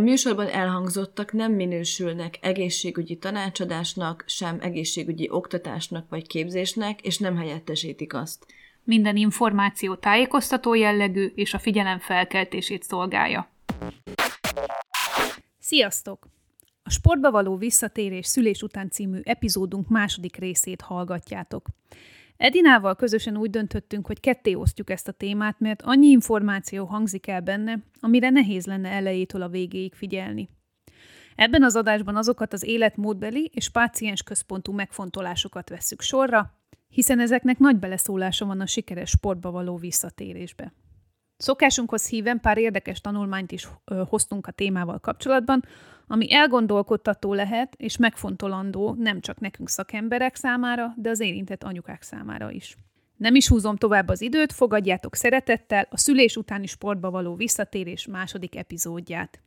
A műsorban elhangzottak nem minősülnek egészségügyi tanácsadásnak, sem egészségügyi oktatásnak vagy képzésnek, és nem helyettesítik azt. Minden információ tájékoztató jellegű és a figyelem felkeltését szolgálja. Sziasztok! A Sportba való visszatérés szülés után című epizódunk második részét hallgatjátok. Edinával közösen úgy döntöttünk, hogy ketté osztjuk ezt a témát, mert annyi információ hangzik el benne, amire nehéz lenne elejétől a végéig figyelni. Ebben az adásban azokat az életmódbeli és páciens központú megfontolásokat vesszük sorra, hiszen ezeknek nagy beleszólása van a sikeres sportba való visszatérésbe. Szokásunkhoz híven pár érdekes tanulmányt is hoztunk a témával kapcsolatban, ami elgondolkodtató lehet és megfontolandó nem csak nekünk szakemberek számára, de az érintett anyukák számára is. Nem is húzom tovább az időt, fogadjátok szeretettel a szülés utáni sportba való visszatérés második epizódját.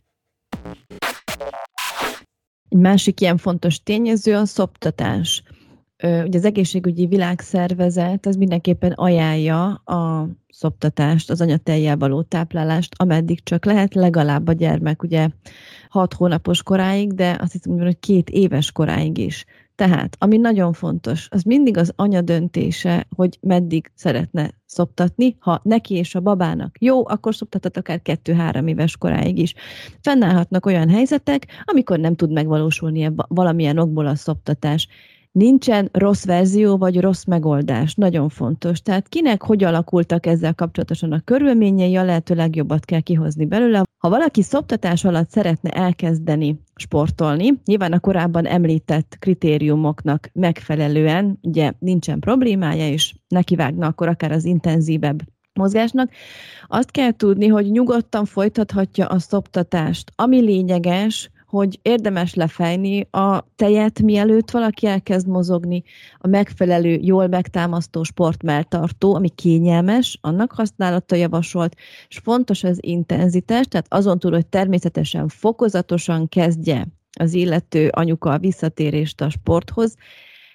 Egy másik ilyen fontos tényező a szoptatás. Ugye az egészségügyi világszervezet az mindenképpen ajánlja a szoptatást, az anyatejjel való táplálást, ameddig csak lehet, legalább a gyermek ugye 6 hónapos koráig, de azt hiszem, hogy két éves koráig is. Tehát, ami nagyon fontos, az mindig az anya döntése, hogy meddig szeretne szoptatni. Ha neki és a babának jó, akkor szoptathat akár kettő-három éves koráig is. Fennállhatnak olyan helyzetek, amikor nem tud megvalósulni valamilyen okból a szoptatás. Nincsen rossz verzió vagy rossz megoldás. Nagyon fontos. Tehát kinek hogy alakultak ezzel kapcsolatosan a körülményei, a lehető legjobbat kell kihozni belőle. Ha valaki szoptatás alatt szeretne elkezdeni sportolni, nyilván a korábban említett kritériumoknak megfelelően, ugye nincsen problémája, és nekivágna akkor akár az intenzívebb mozgásnak, azt kell tudni, hogy nyugodtan folytathatja a szoptatást. Ami lényeges, hogy érdemes lefejni a tejet, mielőtt valaki elkezd mozogni, a megfelelő, jól megtámasztó sportmeltartó, ami kényelmes, annak használata javasolt, és fontos az intenzitás, tehát azon túl, hogy természetesen fokozatosan kezdje az illető anyuka a visszatérést a sporthoz,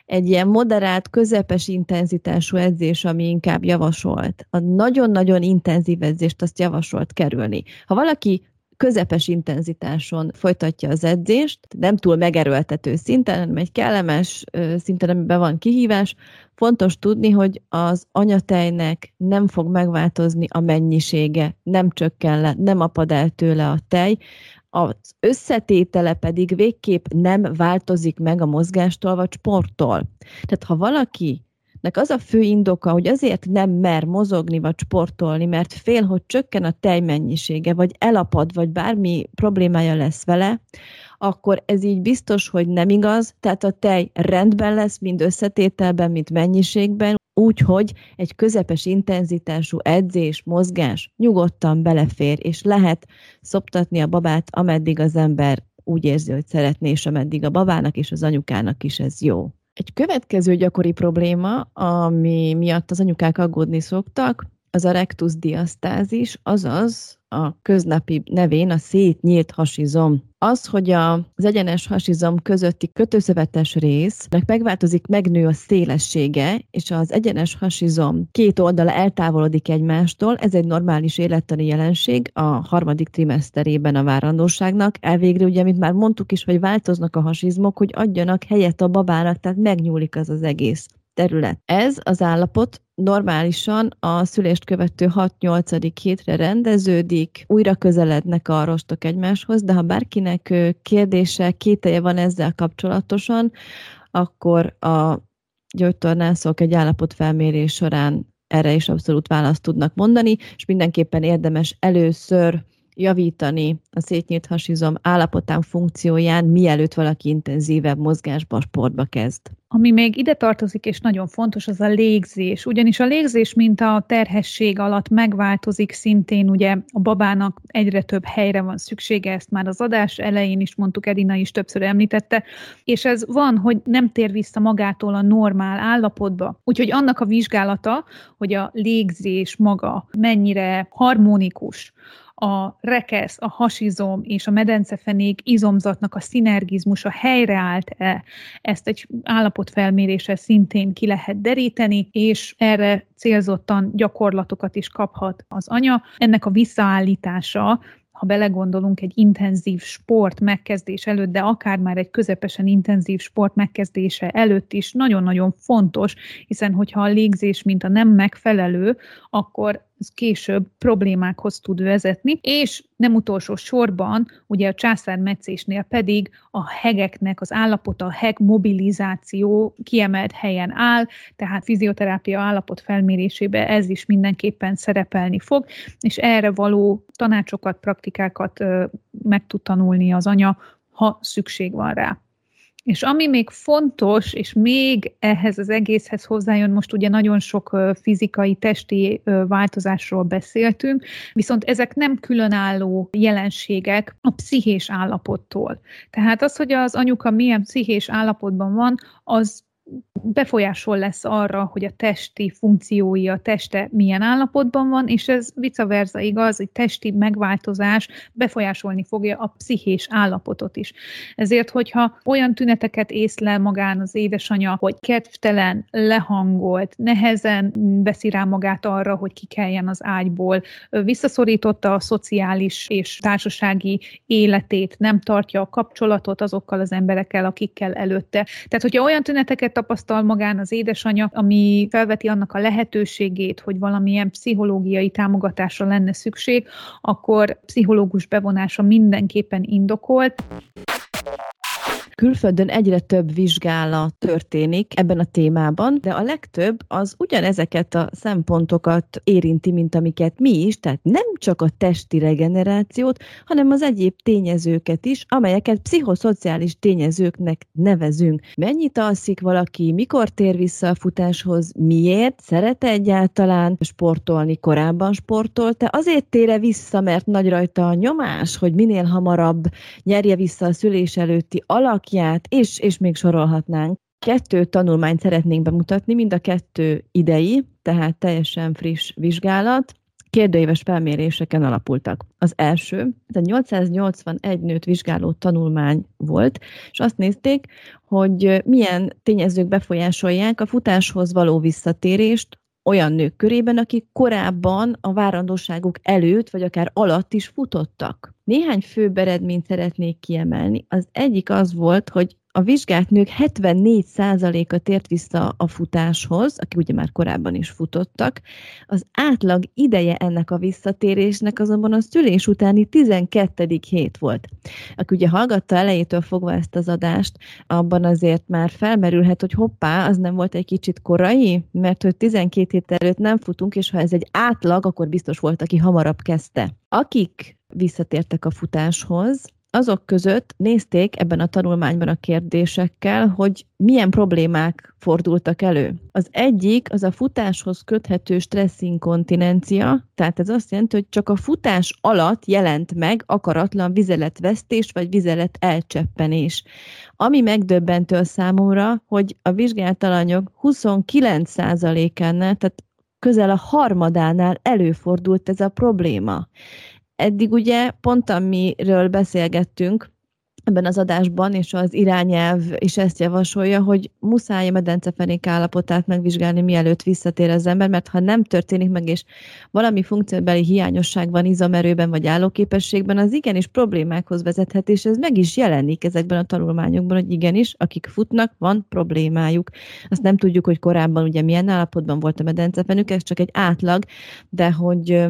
egy ilyen moderált, közepes intenzitású edzés, ami inkább javasolt. A nagyon-nagyon intenzív edzést azt javasolt kerülni. Ha valaki közepes intenzitáson folytatja az edzést, nem túl megerőltető szinten, hanem egy kellemes szinten, amiben van kihívás. Fontos tudni, hogy az anyatejnek nem fog megváltozni a mennyisége, nem csökken le, nem apad el tőle a tej, az összetétele pedig végképp nem változik meg a mozgástól vagy sporttól. Tehát ha valaki nek az a fő indoka, hogy azért nem mer mozogni vagy sportolni, mert fél, hogy csökken a tejmennyisége, vagy elapad, vagy bármi problémája lesz vele, akkor ez így biztos, hogy nem igaz, tehát a tej rendben lesz, mind összetételben, mind mennyiségben, úgyhogy egy közepes intenzitású edzés, mozgás nyugodtan belefér, és lehet szoptatni a babát, ameddig az ember úgy érzi, hogy szeretné, és ameddig a babának és az anyukának is ez jó. Egy következő gyakori probléma, ami miatt az anyukák aggódni szoktak, az a rectus diasztázis, azaz a köznapi nevén a szétnyílt hasizom. Az, hogy a, az egyenes hasizom közötti kötőszövetes résznek megváltozik, megnő a szélessége, és az egyenes hasizom két oldala eltávolodik egymástól, ez egy normális élettani jelenség a harmadik trimeszterében a várandóságnak. Elvégre ugye, mint már mondtuk is, hogy változnak a hasizmok, hogy adjanak helyet a babának, tehát megnyúlik az az egész terület. Ez az állapot normálisan a szülést követő 6-8. hétre rendeződik, újra közelednek a rostok egymáshoz, de ha bárkinek kérdése, kételje van ezzel kapcsolatosan, akkor a gyógytornászok egy állapotfelmérés során erre is abszolút választ tudnak mondani, és mindenképpen érdemes először javítani a szétnyílt hasizom állapotán, funkcióján, mielőtt valaki intenzívebb mozgásba, sportba kezd. Ami még ide tartozik, és nagyon fontos, az a légzés. Ugyanis a légzés, mint a terhesség alatt megváltozik, szintén ugye a babának egyre több helyre van szüksége, ezt már az adás elején is mondtuk, Edina is többször említette, és ez van, hogy nem tér vissza magától a normál állapotba. Úgyhogy annak a vizsgálata, hogy a légzés maga mennyire harmonikus, a rekesz, a hasizom és a medencefenék izomzatnak a szinergizmusa helyreállt-e, ezt egy állapotfelméréssel szintén ki lehet deríteni, és erre célzottan gyakorlatokat is kaphat az anya. Ennek a visszaállítása ha belegondolunk egy intenzív sport megkezdés előtt, de akár már egy közepesen intenzív sport megkezdése előtt is nagyon-nagyon fontos, hiszen hogyha a légzés mint a nem megfelelő, akkor ez később problémákhoz tud vezetni, és nem utolsó sorban, ugye a császármetszésnél pedig a hegeknek az állapota, a heg mobilizáció kiemelt helyen áll, tehát fizioterápia állapot felmérésébe ez is mindenképpen szerepelni fog, és erre való tanácsokat, praktikákat meg tud tanulni az anya, ha szükség van rá. És ami még fontos, és még ehhez az egészhez hozzájön, most ugye nagyon sok fizikai, testi változásról beszéltünk, viszont ezek nem különálló jelenségek a pszichés állapottól. Tehát az, hogy az anyuka milyen pszichés állapotban van, az befolyásol lesz arra, hogy a testi funkciói, a teste milyen állapotban van, és ez vice versa igaz, hogy testi megváltozás befolyásolni fogja a pszichés állapotot is. Ezért, hogyha olyan tüneteket észlel magán az édesanyja, hogy kedvtelen, lehangolt, nehezen veszi rá magát arra, hogy kikeljen az ágyból, visszaszorította a szociális és társasági életét, nem tartja a kapcsolatot azokkal az emberekkel, akikkel előtte. Tehát, hogyha olyan tüneteket tapasztal magán az édesanyja, ami felveti annak a lehetőségét, hogy valamilyen pszichológiai támogatásra lenne szükség, akkor pszichológus bevonása mindenképpen indokolt. Külföldön egyre több vizsgálat történik ebben a témában, de a legtöbb az ugyanezeket a szempontokat érinti, mint amiket mi is, tehát nem csak a testi regenerációt, hanem az egyéb tényezőket is, amelyeket pszichoszociális tényezőknek nevezünk. Mennyit alszik valaki, mikor tér vissza a futáshoz, miért, szeret egyáltalán sportolni, korábban sportolt, azért tére vissza, mert nagy rajta a nyomás, hogy minél hamarabb nyerje vissza a szülés előtti alak alakját, és, és még sorolhatnánk. Kettő tanulmányt szeretnénk bemutatni, mind a kettő idei, tehát teljesen friss vizsgálat, kérdőíves felméréseken alapultak. Az első, ez egy 881 nőt vizsgáló tanulmány volt, és azt nézték, hogy milyen tényezők befolyásolják a futáshoz való visszatérést olyan nők körében, akik korábban a várandóságuk előtt, vagy akár alatt is futottak. Néhány fő eredményt szeretnék kiemelni. Az egyik az volt, hogy a vizsgált nők 74%-a tért vissza a futáshoz, akik ugye már korábban is futottak. Az átlag ideje ennek a visszatérésnek azonban a szülés utáni 12. hét volt. Aki ugye hallgatta elejétől fogva ezt az adást, abban azért már felmerülhet, hogy hoppá, az nem volt egy kicsit korai, mert hogy 12 hét előtt nem futunk, és ha ez egy átlag, akkor biztos volt, aki hamarabb kezdte. Akik visszatértek a futáshoz, azok között nézték ebben a tanulmányban a kérdésekkel, hogy milyen problémák fordultak elő. Az egyik az a futáshoz köthető stresszinkontinencia, tehát ez azt jelenti, hogy csak a futás alatt jelent meg akaratlan vizeletvesztés vagy vizelet elcseppenés. Ami megdöbbentő a számomra, hogy a vizsgált alanyok 29%-ánál, tehát közel a harmadánál előfordult ez a probléma. Eddig ugye pont amiről beszélgettünk ebben az adásban, és az irányelv is ezt javasolja, hogy muszáj a medencefenék állapotát megvizsgálni, mielőtt visszatér az ember, mert ha nem történik meg, és valami funkcióbeli hiányosság van izomerőben vagy állóképességben, az igenis problémákhoz vezethet, és ez meg is jelenik ezekben a tanulmányokban, hogy igenis, akik futnak, van problémájuk. Azt nem tudjuk, hogy korábban ugye milyen állapotban volt a medencefenük, ez csak egy átlag, de hogy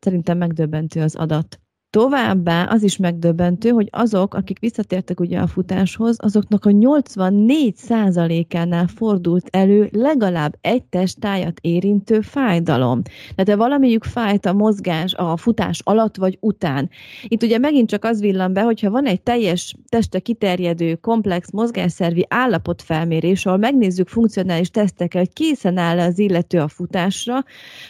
Szerintem megdöbbentő az adat. Továbbá az is megdöbbentő, hogy azok, akik visszatértek ugye a futáshoz, azoknak a 84%-ánál fordult elő legalább egy testtájat érintő fájdalom. Tehát valamelyik fájt a mozgás a futás alatt vagy után. Itt ugye megint csak az villan be, hogyha van egy teljes teste kiterjedő, komplex mozgásszervi állapotfelmérés, ahol megnézzük funkcionális tesztekkel, hogy készen áll az illető a futásra,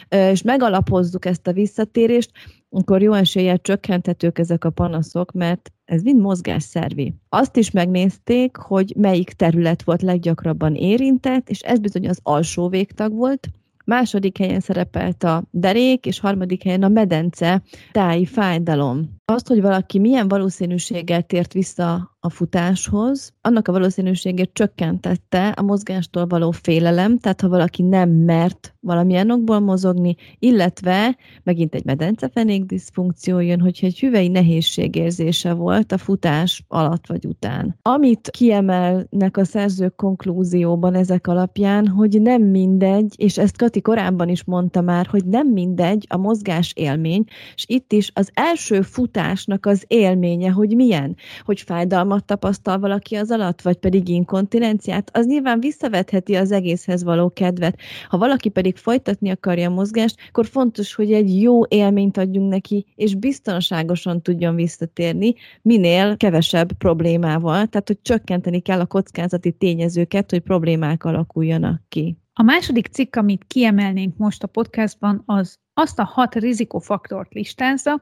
és megalapozzuk ezt a visszatérést, akkor jó eséllyel csökkenthetők ezek a panaszok, mert ez mind mozgásszervi. Azt is megnézték, hogy melyik terület volt leggyakrabban érintett, és ez bizony az alsó végtag volt, második helyen szerepelt a derék, és harmadik helyen a medence táji fájdalom. Azt, hogy valaki milyen valószínűséggel tért vissza a futáshoz, annak a valószínűségét csökkentette a mozgástól való félelem, tehát ha valaki nem mert valamilyen okból mozogni, illetve megint egy medencefenék diszfunkció jön, hogyha egy hüvei nehézségérzése volt a futás alatt vagy után. Amit kiemelnek a szerzők konklúzióban ezek alapján, hogy nem mindegy, és ezt Kati korábban is mondta már, hogy nem mindegy a mozgás élmény, és itt is az első futásnak az élménye, hogy milyen, hogy fájdalmat tapasztal valaki az alatt, vagy pedig inkontinenciát, az nyilván visszavetheti az egészhez való kedvet. Ha valaki pedig folytatni akarja a mozgást, akkor fontos, hogy egy jó élményt adjunk neki, és biztonságosan tudjon visszatérni, minél kevesebb problémával, tehát hogy csökkenteni kell a kockázati tényezőket, hogy problémák alakuljanak ki. A második cikk, amit kiemelnénk most a podcastban, az azt a hat rizikofaktort listázza,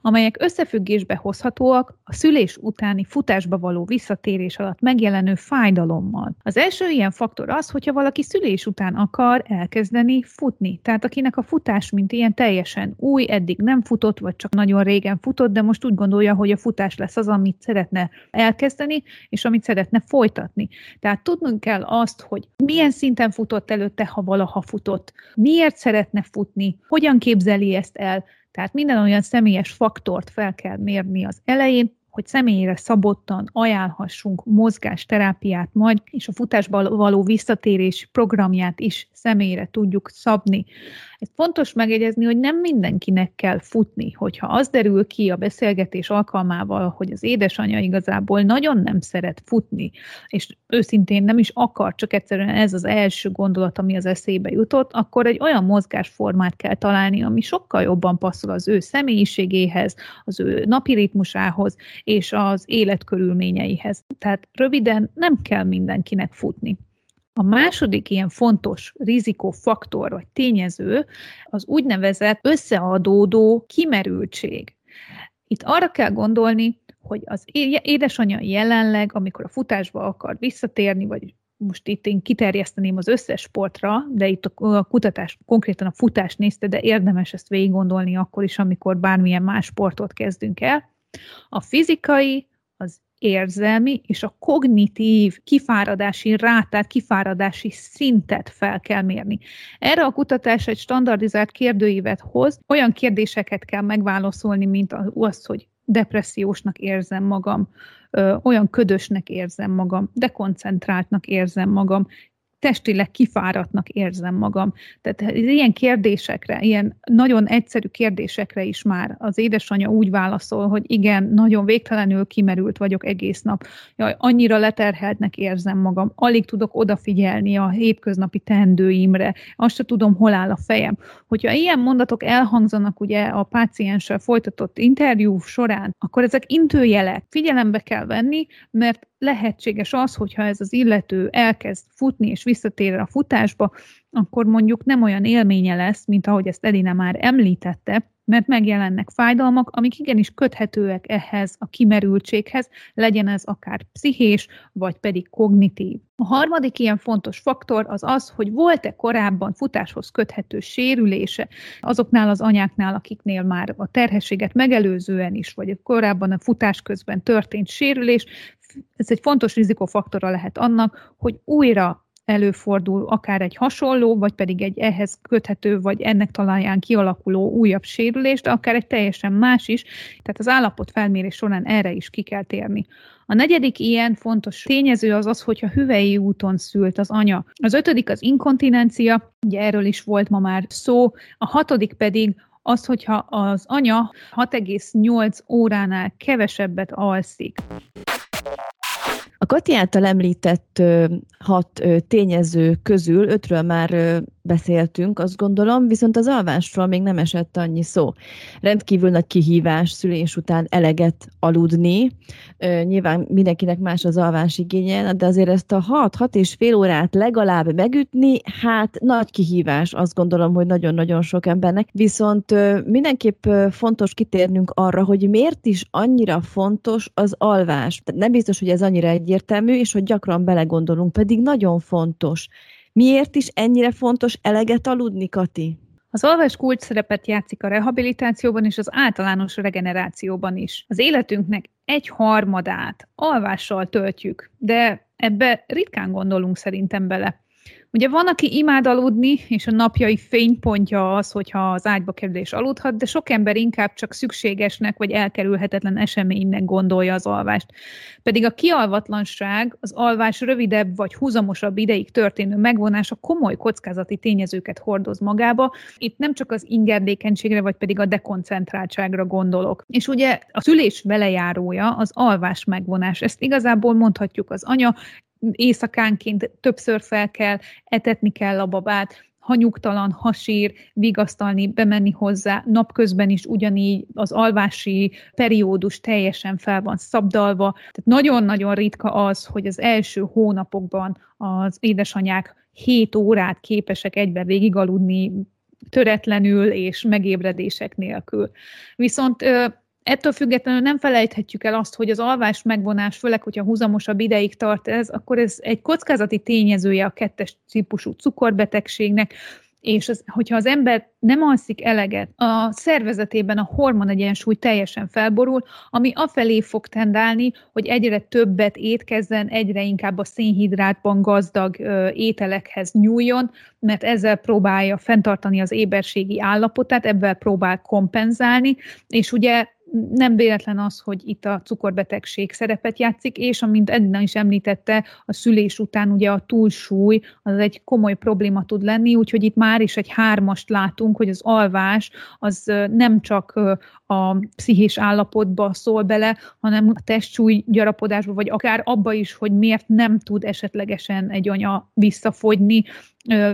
amelyek összefüggésbe hozhatóak a szülés utáni futásba való visszatérés alatt megjelenő fájdalommal. Az első ilyen faktor az, hogyha valaki szülés után akar elkezdeni futni. Tehát akinek a futás, mint ilyen teljesen új, eddig nem futott, vagy csak nagyon régen futott, de most úgy gondolja, hogy a futás lesz az, amit szeretne elkezdeni, és amit szeretne folytatni. Tehát tudnunk kell azt, hogy milyen szinten futott előtte, ha valaha futott, miért szeretne futni, hogyan képzeli ezt el, tehát minden olyan személyes faktort fel kell mérni az elején, hogy személyre szabottan ajánlhassunk mozgásterápiát majd, és a futásba való visszatérés programját is személyre tudjuk szabni. Ez fontos megjegyezni, hogy nem mindenkinek kell futni, hogyha az derül ki a beszélgetés alkalmával, hogy az édesanyja igazából nagyon nem szeret futni, és őszintén nem is akar, csak egyszerűen ez az első gondolat, ami az eszébe jutott, akkor egy olyan mozgásformát kell találni, ami sokkal jobban passzol az ő személyiségéhez, az ő napi ritmusához és az életkörülményeihez. Tehát röviden nem kell mindenkinek futni. A második ilyen fontos rizikófaktor vagy tényező az úgynevezett összeadódó kimerültség. Itt arra kell gondolni, hogy az édesanyja jelenleg, amikor a futásba akar visszatérni, vagy most itt én kiterjeszteném az összes sportra, de itt a kutatás konkrétan a futást nézte, de érdemes ezt végig gondolni akkor is, amikor bármilyen más sportot kezdünk el. A fizikai, érzelmi és a kognitív kifáradási rátát, kifáradási szintet fel kell mérni. Erre a kutatás egy standardizált kérdőívet hoz, olyan kérdéseket kell megválaszolni, mint az, hogy depressziósnak érzem magam, olyan ködösnek érzem magam, dekoncentráltnak érzem magam, testileg kifáradtnak érzem magam. Tehát ilyen kérdésekre, ilyen nagyon egyszerű kérdésekre is már az édesanyja úgy válaszol, hogy igen, nagyon végtelenül kimerült vagyok egész nap. Jaj, annyira leterheltnek érzem magam, alig tudok odafigyelni a hétköznapi teendőimre, azt se tudom, hol áll a fejem. Hogyha ilyen mondatok elhangzanak ugye a pácienssel folytatott interjú során, akkor ezek intőjelek, figyelembe kell venni, mert lehetséges az, hogyha ez az illető elkezd futni és visszatér a futásba, akkor mondjuk nem olyan élménye lesz, mint ahogy ezt Edina már említette, mert megjelennek fájdalmak, amik igenis köthetőek ehhez a kimerültséghez, legyen ez akár pszichés, vagy pedig kognitív. A harmadik ilyen fontos faktor az az, hogy volt-e korábban futáshoz köthető sérülése azoknál az anyáknál, akiknél már a terhességet megelőzően is, vagy korábban a futás közben történt sérülés, ez egy fontos rizikofaktora lehet annak, hogy újra előfordul akár egy hasonló, vagy pedig egy ehhez köthető, vagy ennek talaján kialakuló újabb sérülés, de akár egy teljesen más is, tehát az állapot felmérés során erre is ki kell térni. A negyedik ilyen fontos tényező az az, hogyha hüvei úton szült az anya. Az ötödik az inkontinencia, ugye erről is volt ma már szó, a hatodik pedig az, hogyha az anya 6,8 óránál kevesebbet alszik. A Kati által említett hat tényező közül ötről már beszéltünk, azt gondolom, viszont az alvásról még nem esett annyi szó. Rendkívül nagy kihívás szülés után eleget aludni. Nyilván mindenkinek más az alvás igénye, de azért ezt a 6-6 és fél órát legalább megütni, hát nagy kihívás, azt gondolom, hogy nagyon-nagyon sok embernek. Viszont mindenképp fontos kitérnünk arra, hogy miért is annyira fontos az alvás. Nem biztos, hogy ez annyira egyértelmű, és hogy gyakran belegondolunk, pedig nagyon fontos. Miért is ennyire fontos eleget aludni, Kati? Az alvás kulcs szerepet játszik a rehabilitációban és az általános regenerációban is. Az életünknek egy harmadát alvással töltjük, de ebbe ritkán gondolunk szerintem bele. Ugye van, aki imád aludni, és a napjai fénypontja az, hogyha az ágyba kerül és aludhat, de sok ember inkább csak szükségesnek vagy elkerülhetetlen eseménynek gondolja az alvást. Pedig a kialvatlanság, az alvás rövidebb vagy húzamosabb ideig történő megvonása komoly kockázati tényezőket hordoz magába. Itt nem csak az ingerdékenységre, vagy pedig a dekoncentráltságra gondolok. És ugye a szülés velejárója az alvás megvonás. Ezt igazából mondhatjuk az anya éjszakánként többször fel kell, etetni kell a babát, ha nyugtalan, ha sír, vigasztalni, bemenni hozzá, napközben is ugyanígy az alvási periódus teljesen fel van szabdalva. Tehát nagyon-nagyon ritka az, hogy az első hónapokban az édesanyák 7 órát képesek egybe végigaludni, töretlenül és megébredések nélkül. Viszont Ettől függetlenül nem felejthetjük el azt, hogy az alvás megvonás, főleg, hogyha húzamosabb ideig tart ez, akkor ez egy kockázati tényezője a kettes típusú cukorbetegségnek, és az, hogyha az ember nem alszik eleget, a szervezetében a hormon egyensúly teljesen felborul, ami afelé fog tendálni, hogy egyre többet étkezzen, egyre inkább a szénhidrátban gazdag ö, ételekhez nyúljon, mert ezzel próbálja fenntartani az éberségi állapotát, ebben próbál kompenzálni, és ugye nem véletlen az, hogy itt a cukorbetegség szerepet játszik, és amint Edna is említette, a szülés után ugye a túlsúly az egy komoly probléma tud lenni, úgyhogy itt már is egy hármast látunk, hogy az alvás az nem csak a pszichés állapotba szól bele, hanem a testsúly gyarapodásba, vagy akár abba is, hogy miért nem tud esetlegesen egy anya visszafogyni,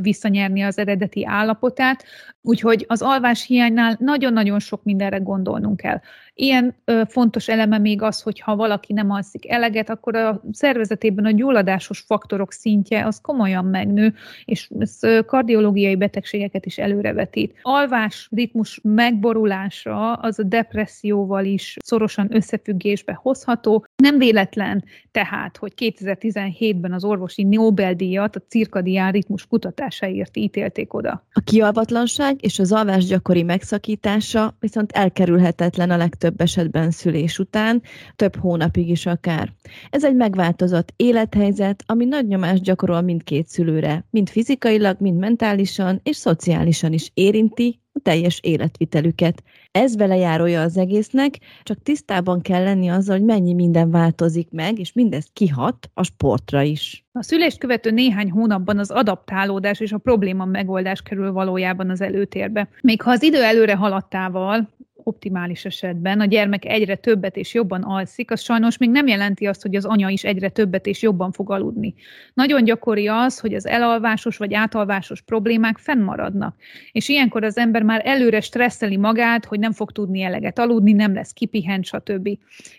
visszanyerni az eredeti állapotát. Úgyhogy az alvás hiánynál nagyon-nagyon sok mindenre gondolnunk kell. Ilyen ö, fontos eleme még az, hogy ha valaki nem alszik eleget, akkor a szervezetében a gyulladásos faktorok szintje az komolyan megnő, és ez kardiológiai betegségeket is előrevetít. Alvás ritmus megborulása az a depresszióval is szorosan összefüggésbe hozható. Nem véletlen tehát, hogy 2017-ben az orvosi Nobel-díjat a cirkadián ritmus kutatásáért ítélték oda. A kialvatlanság és az alvás gyakori megszakítása viszont elkerülhetetlen a legtöbb esetben szülés után, több hónapig is akár. Ez egy megváltozott élethelyzet, ami nagy nyomást gyakorol mindkét szülőre, mind fizikailag, mind mentálisan és szociálisan is érinti a teljes életvitelüket. Ez velejárója az egésznek, csak tisztában kell lenni azzal, hogy mennyi minden változik meg, és mindez kihat a sportra is. A szülést követő néhány hónapban az adaptálódás és a probléma megoldás kerül valójában az előtérbe. Még ha az idő előre haladtával optimális esetben a gyermek egyre többet és jobban alszik, az sajnos még nem jelenti azt, hogy az anya is egyre többet és jobban fog aludni. Nagyon gyakori az, hogy az elalvásos vagy átalvásos problémák fennmaradnak. És ilyenkor az ember már előre stresszeli magát, hogy nem fog tudni eleget aludni, nem lesz kipihent, stb.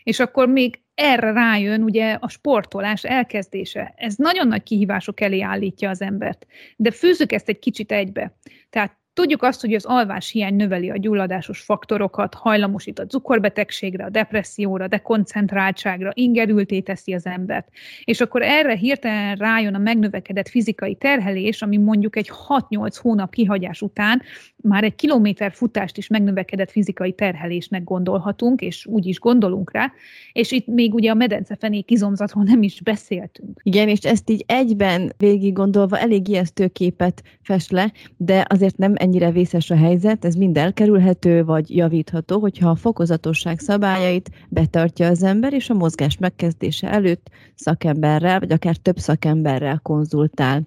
És akkor még erre rájön ugye a sportolás elkezdése. Ez nagyon nagy kihívások elé állítja az embert. De fűzzük ezt egy kicsit egybe. Tehát Tudjuk azt, hogy az alváshiány növeli a gyulladásos faktorokat, hajlamosít a cukorbetegségre, a depresszióra, dekoncentráltságra, ingerülté teszi az embert. És akkor erre hirtelen rájön a megnövekedett fizikai terhelés, ami mondjuk egy 6-8 hónap kihagyás után már egy kilométer futást is megnövekedett fizikai terhelésnek gondolhatunk, és úgy is gondolunk rá, és itt még ugye a medencefenék izomzatról nem is beszéltünk. Igen, és ezt így egyben végig gondolva elég ijesztő képet fest le, de azért nem ennyire vészes a helyzet, ez mind elkerülhető vagy javítható, hogyha a fokozatosság szabályait betartja az ember, és a mozgás megkezdése előtt szakemberrel, vagy akár több szakemberrel konzultál.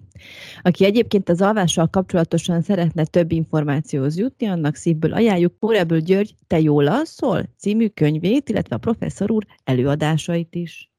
Aki egyébként az alvással kapcsolatosan szeretne több információhoz jutni, annak szívből ajánljuk Póreből György Te jól alszol című könyvét, illetve a professzor úr előadásait is.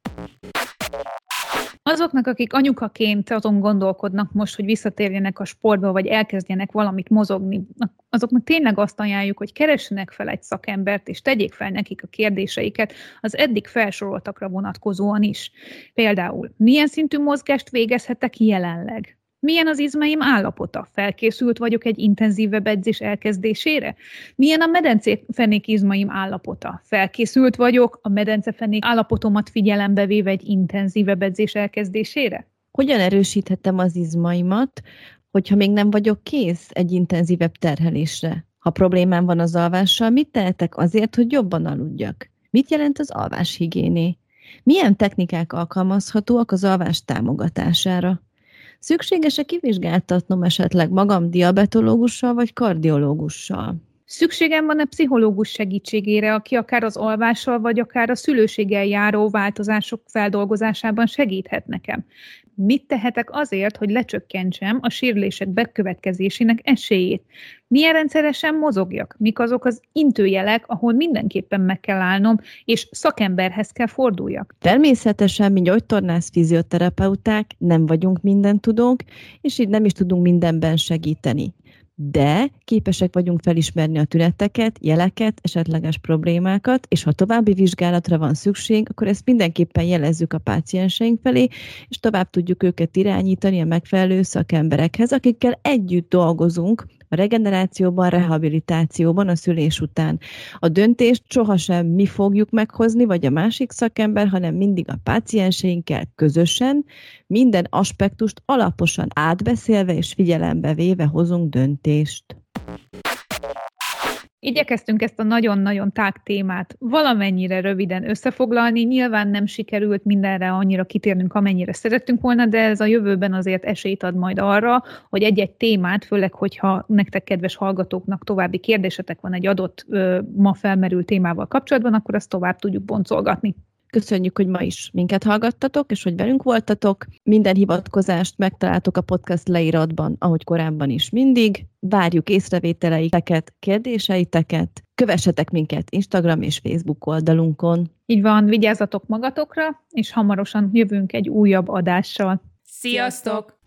Azoknak, akik anyukaként azon gondolkodnak most, hogy visszatérjenek a sportba, vagy elkezdjenek valamit mozogni, azoknak tényleg azt ajánljuk, hogy keressenek fel egy szakembert, és tegyék fel nekik a kérdéseiket az eddig felsoroltakra vonatkozóan is. Például, milyen szintű mozgást végezhetek jelenleg? Milyen az izmaim állapota? Felkészült vagyok egy intenzívebb edzés elkezdésére? Milyen a medencefenék izmaim állapota? Felkészült vagyok a medencefenék állapotomat figyelembe véve egy intenzívebb edzés elkezdésére? Hogyan erősíthetem az izmaimat, hogyha még nem vagyok kész egy intenzívebb terhelésre? Ha problémám van az alvással, mit tehetek azért, hogy jobban aludjak? Mit jelent az alváshigiéné? Milyen technikák alkalmazhatóak az alvás támogatására? Szükséges-e kivizsgáltatnom esetleg magam diabetológussal vagy kardiológussal? Szükségem van-e pszichológus segítségére, aki akár az alvással, vagy akár a szülőséggel járó változások feldolgozásában segíthet nekem? Mit tehetek azért, hogy lecsökkentsem a sérülések bekövetkezésének esélyét? Milyen rendszeresen mozogjak? Mik azok az intőjelek, ahol mindenképpen meg kell állnom, és szakemberhez kell forduljak? Természetesen mi gyógytornász fizioterapeuták nem vagyunk minden tudók, és így nem is tudunk mindenben segíteni de képesek vagyunk felismerni a tüneteket, jeleket, esetleges problémákat, és ha további vizsgálatra van szükség, akkor ezt mindenképpen jelezzük a pácienseink felé, és tovább tudjuk őket irányítani a megfelelő szakemberekhez, akikkel együtt dolgozunk a regenerációban, rehabilitációban, a szülés után. A döntést sohasem mi fogjuk meghozni, vagy a másik szakember, hanem mindig a pácienseinkkel közösen, minden aspektust alaposan átbeszélve és figyelembe véve hozunk döntést. Igyekeztünk ezt a nagyon-nagyon tág témát valamennyire röviden összefoglalni. Nyilván nem sikerült mindenre annyira kitérnünk, amennyire szerettünk volna, de ez a jövőben azért esélyt ad majd arra, hogy egy-egy témát, főleg, hogyha nektek, kedves hallgatóknak további kérdésetek van egy adott ö, ma felmerült témával kapcsolatban, akkor azt tovább tudjuk boncolgatni. Köszönjük, hogy ma is minket hallgattatok, és hogy velünk voltatok. Minden hivatkozást megtaláltok a podcast leíratban, ahogy korábban is mindig. Várjuk észrevételeiteket, kérdéseiteket. Kövessetek minket Instagram és Facebook oldalunkon. Így van, vigyázzatok magatokra, és hamarosan jövünk egy újabb adással. Sziasztok!